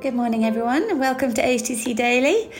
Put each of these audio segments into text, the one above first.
Good morning, everyone, welcome to HTC Daily.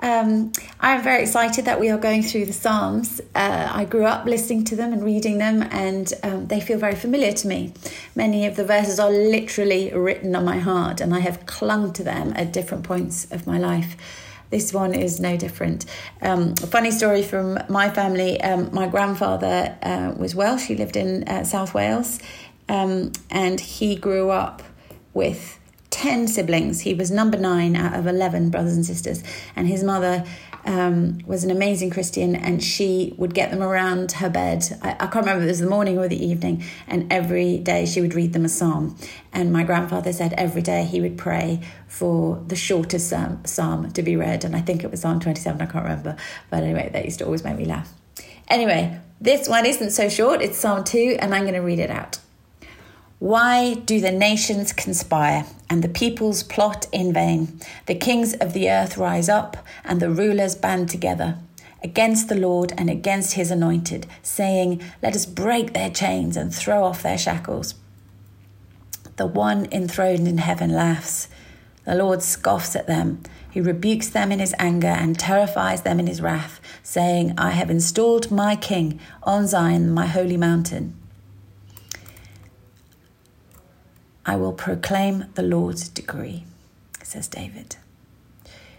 Um, I'm very excited that we are going through the Psalms. Uh, I grew up listening to them and reading them, and um, they feel very familiar to me. Many of the verses are literally written on my heart, and I have clung to them at different points of my life. This one is no different. Um, a funny story from my family um, my grandfather uh, was Welsh, he lived in uh, South Wales, um, and he grew up with 10 siblings. He was number nine out of 11 brothers and sisters. And his mother um, was an amazing Christian and she would get them around her bed. I, I, can't remember if it was the morning or the evening. And every day she would read them a psalm. And my grandfather said every day he would pray for the shortest psalm, psalm to be read. And I think it was Psalm 27, I can't remember. But anyway, that used to always make me laugh. Anyway, this one isn't so short. It's Psalm 2, and I'm going to read it out. Why do the nations conspire and the peoples plot in vain? The kings of the earth rise up and the rulers band together against the Lord and against his anointed, saying, Let us break their chains and throw off their shackles. The one enthroned in heaven laughs. The Lord scoffs at them. He rebukes them in his anger and terrifies them in his wrath, saying, I have installed my king on Zion, my holy mountain. I will proclaim the Lord's decree, says David.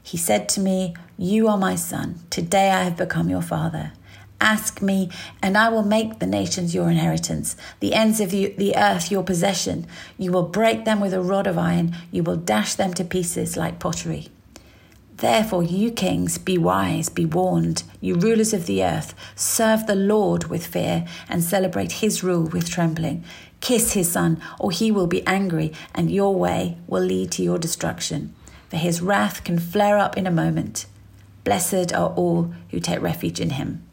He said to me, You are my son. Today I have become your father. Ask me, and I will make the nations your inheritance, the ends of the earth your possession. You will break them with a rod of iron, you will dash them to pieces like pottery. Therefore, you kings, be wise, be warned. You rulers of the earth, serve the Lord with fear and celebrate his rule with trembling. Kiss his son, or he will be angry, and your way will lead to your destruction. For his wrath can flare up in a moment. Blessed are all who take refuge in him.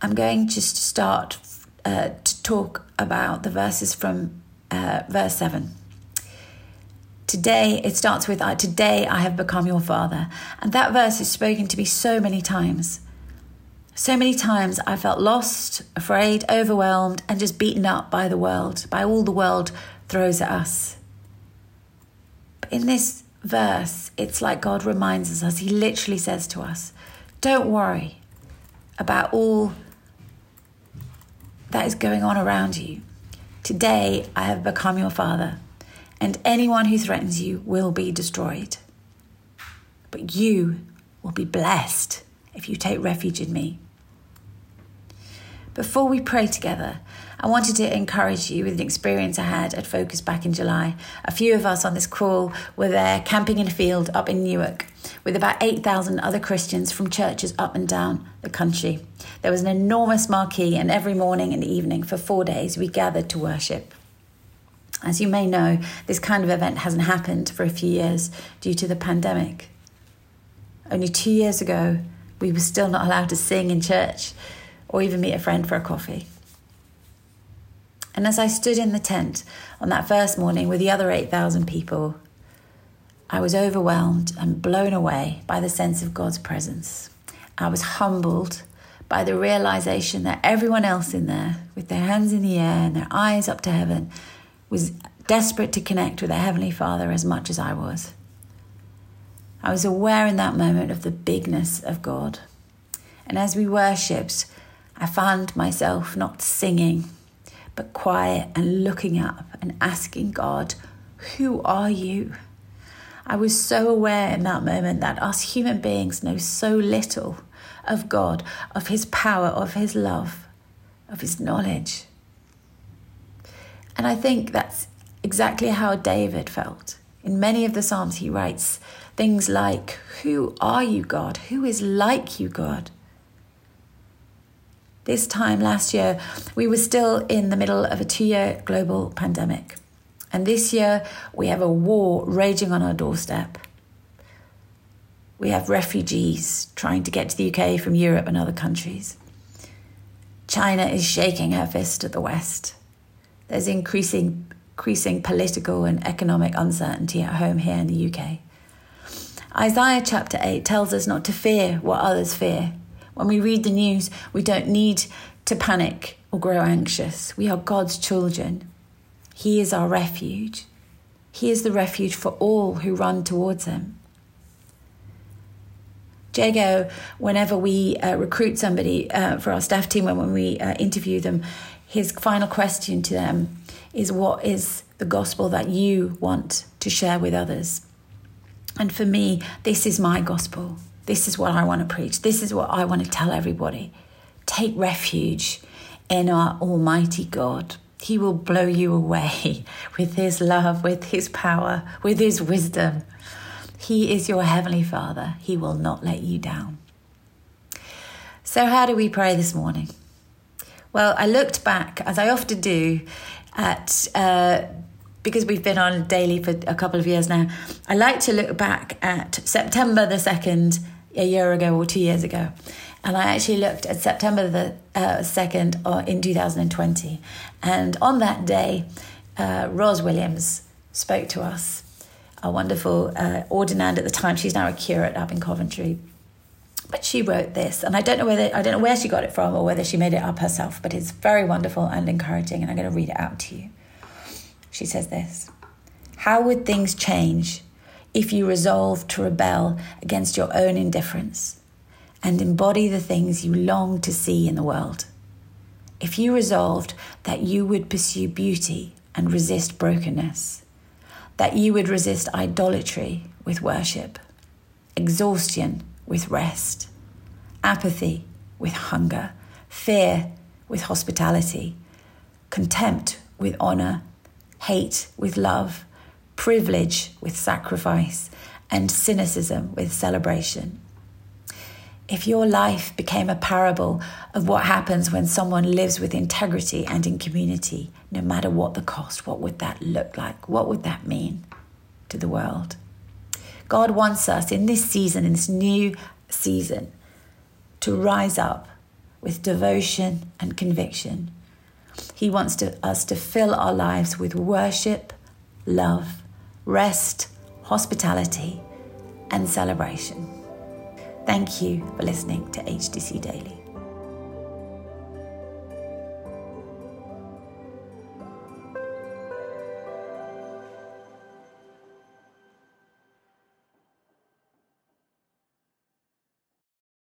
I'm going just to start uh, to talk about the verses from uh, verse 7. Today, it starts with, Today I have become your father. And that verse is spoken to me so many times. So many times I felt lost, afraid, overwhelmed, and just beaten up by the world, by all the world throws at us. But in this verse, it's like God reminds us, He literally says to us, Don't worry about all that is going on around you. Today I have become your father, and anyone who threatens you will be destroyed. But you will be blessed if you take refuge in me. Before we pray together, I wanted to encourage you with an experience I had at Focus back in July. A few of us on this call were there camping in a field up in Newark with about 8,000 other Christians from churches up and down the country. There was an enormous marquee, and every morning and evening for four days we gathered to worship. As you may know, this kind of event hasn't happened for a few years due to the pandemic. Only two years ago, we were still not allowed to sing in church or even meet a friend for a coffee. And as I stood in the tent on that first morning with the other 8,000 people, I was overwhelmed and blown away by the sense of God's presence. I was humbled by the realization that everyone else in there, with their hands in the air and their eyes up to heaven, was desperate to connect with their Heavenly Father as much as I was. I was aware in that moment of the bigness of God. And as we worshipped, I found myself not singing, but quiet and looking up and asking God, Who are you? I was so aware in that moment that us human beings know so little of God, of His power, of His love, of His knowledge. And I think that's exactly how David felt. In many of the Psalms, he writes things like, Who are you, God? Who is like you, God? This time last year, we were still in the middle of a two year global pandemic. And this year, we have a war raging on our doorstep. We have refugees trying to get to the UK from Europe and other countries. China is shaking her fist at the West. There's increasing, increasing political and economic uncertainty at home here in the UK. Isaiah chapter 8 tells us not to fear what others fear. When we read the news, we don't need to panic or grow anxious. We are God's children. He is our refuge. He is the refuge for all who run towards Him. Jago, whenever we uh, recruit somebody uh, for our staff team and when we uh, interview them, his final question to them is What is the gospel that you want to share with others? And for me, this is my gospel. This is what I want to preach. This is what I want to tell everybody. Take refuge in our Almighty God. He will blow you away with His love, with His power, with His wisdom. He is your Heavenly Father. He will not let you down. So, how do we pray this morning? Well, I looked back, as I often do, at uh, because we've been on daily for a couple of years now. I like to look back at September the 2nd, a year ago or two years ago. And I actually looked at September the uh, 2nd uh, in 2020. And on that day, uh, Rose Williams spoke to us a wonderful uh, ordinand at the time. She's now a curate up in Coventry. But she wrote this, and I don't know whether I don't know where she got it from or whether she made it up herself. But it's very wonderful and encouraging, and I'm going to read it out to you. She says this: How would things change if you resolve to rebel against your own indifference and embody the things you long to see in the world? If you resolved that you would pursue beauty and resist brokenness that you would resist idolatry with worship, exhaustion with rest, apathy with hunger, fear with hospitality, contempt with honor, hate with love, privilege with sacrifice, and cynicism with celebration. If your life became a parable of what happens when someone lives with integrity and in community, no matter what the cost, what would that look like? What would that mean to the world? God wants us in this season, in this new season, to rise up with devotion and conviction. He wants to, us to fill our lives with worship, love, rest, hospitality, and celebration. Thank you for listening to HTC Daily.